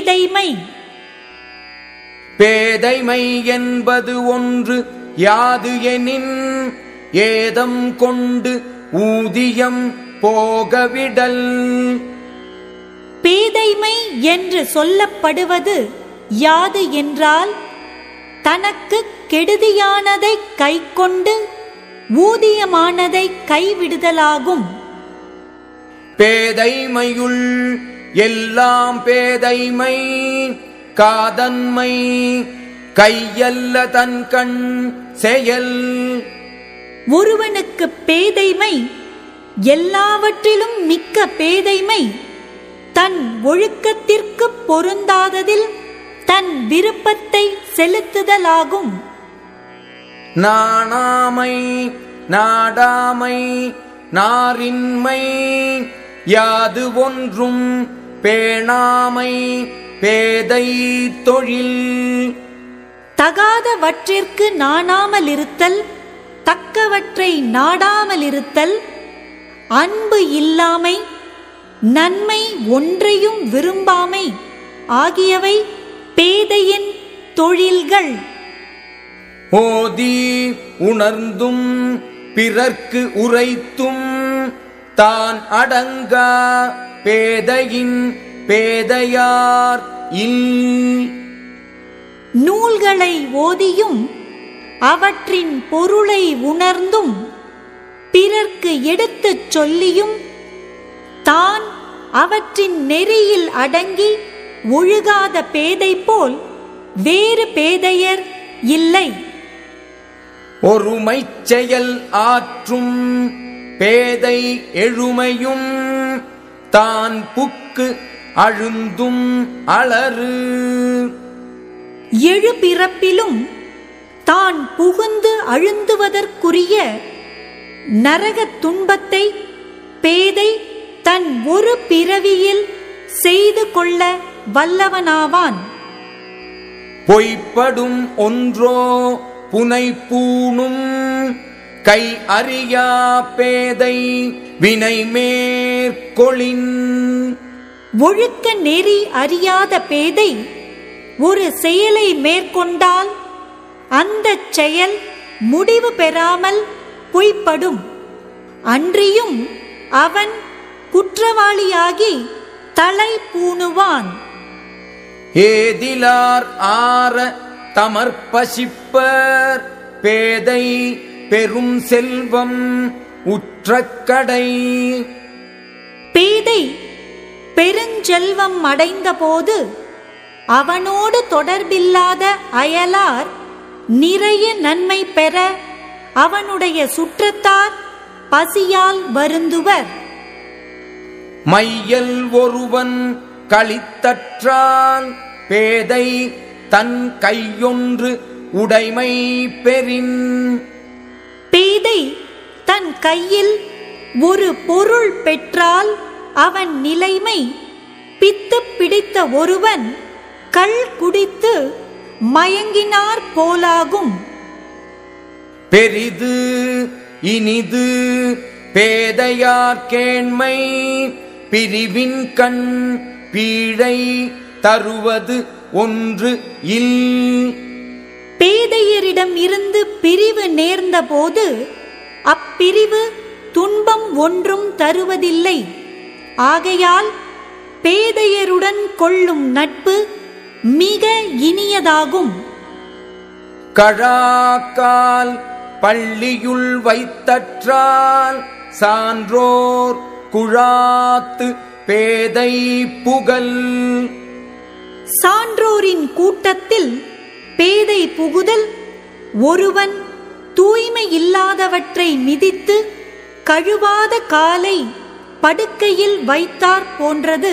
பேதைமை. பேதைமை என்பது ஒன்று யாது எனின் ஏதம் கொண்டு ஊதியம் போகவிடல். பேதைமை என்று சொல்லப்படுவது யாது என்றால் தனக்கு கெடுதியானதை கைக்கொண்டு ஊதியமானதை கைவிடுதலாகும். பேதைமையுள் எல்லாம் பேதைமை காதன்மை கையல்ல தன் கண் செயல். ஒருவனுக்கு பேதைமை எல்லாவற்றிலும் மிக்க பேதைமை தன் ஒழுக்கத்திற்கு பொருந்தாததில் தன் விருப்பத்தை செலுத்துதலாகும். நாணாமை நாடாமை நாரின்மை யாது ஒன்றும் பேணாமை பேதை தொழில். தகாதவற்றிற்கு நாணாமலிருத்தல் தக்கவற்றை நாடாமலிருத்தல் அன்பு இல்லாமை நன்மை ஒன்றையும் விரும்பாமை ஆகியவை பேதையின் தொழில்கள். ஓதி உணர்ந்தும் பிறர்க்கு உரைத்தும் தான் அடங்கா பேதையின் பேதையார் இல். நூல்களை ஓதியும் அவற்றின் பொருளை உணர்ந்தும் பிறர்க்கு எடுத்துச் சொல்லியும் தான் அவற்றின் நெறியில் அடங்கி ஒழுகாத பேதை போல் வேறு பேதையர் இல்லை. ஒருமைச் செயல் ஆற்றும் பேதை எழுமையும் தான் புக்கு அழுந்தும் அலறு. எழு பிறப்பிலும் தான் புகுந்து அழுந்துவதற்குரிய நரகத் துன்பத்தை பேதை தன் ஒரு பிறவியில் செய்து கொள்ள வல்லவனாவான். பொய்ப்படும் ஒன்றோ புனைப்பூணும் கை அறியா பேதை வினை மேற்கொளின். ஒழுக்க நெறி அறியாத பேதை ஒரு செயலை மேற்கொண்டால் அந்தச் செயல் முடிவு பெறாமல் பொய்ப்படும். அன்றியும் அவன் குற்றவாளியாகி தலை பூணுவான். ஏதிலார் ஆற தமர்பசிப்பர் பேதை பெரும் செல்வம் உற்றக்கடை பேதை பெருஞ்செல்வம் அடைந்தபோது அவனோடு தொடர்பில்லாத அயலார் நிறைய நன்மை பெற அவனுடைய சுற்றத்தார் பசியால் வருந்துவர். மையல் ஒருவன் களித்தற்றால் பேதை தன் கையொன்று உடைமை பெறின். கையில் ஒரு பொருள் பெற்றால் அவன் நிலைமை பித்து பிடித்த ஒருவன் கள் குடித்து மயங்கினார் போலாகும். பெரிது இனிது பேதையார் கேண்மை பிரிவின் கண் பீழை தருவது ஒன்று இல். பேதையரிடம் இருந்து பிரிவு நேர்ந்தபோது அப்பிரிவு துன்பம் ஒன்றும் தருவதில்லை. ஆகையால் பேதையருடன் கொள்ளும் நட்பு மிக இனியதாகும். கழாக்கால் பள்ளியுள் வைத்தற்றால் சான்றோர் குழாத்து பேதை புகழ் சான்றோரின் கூட்டத்தில் பேதை புகுதல் ஒருவன் தூய்மை இல்லாதவற்றை மிதித்து கழுவாத காலை படுக்கையில் வைத்தார் போன்றது.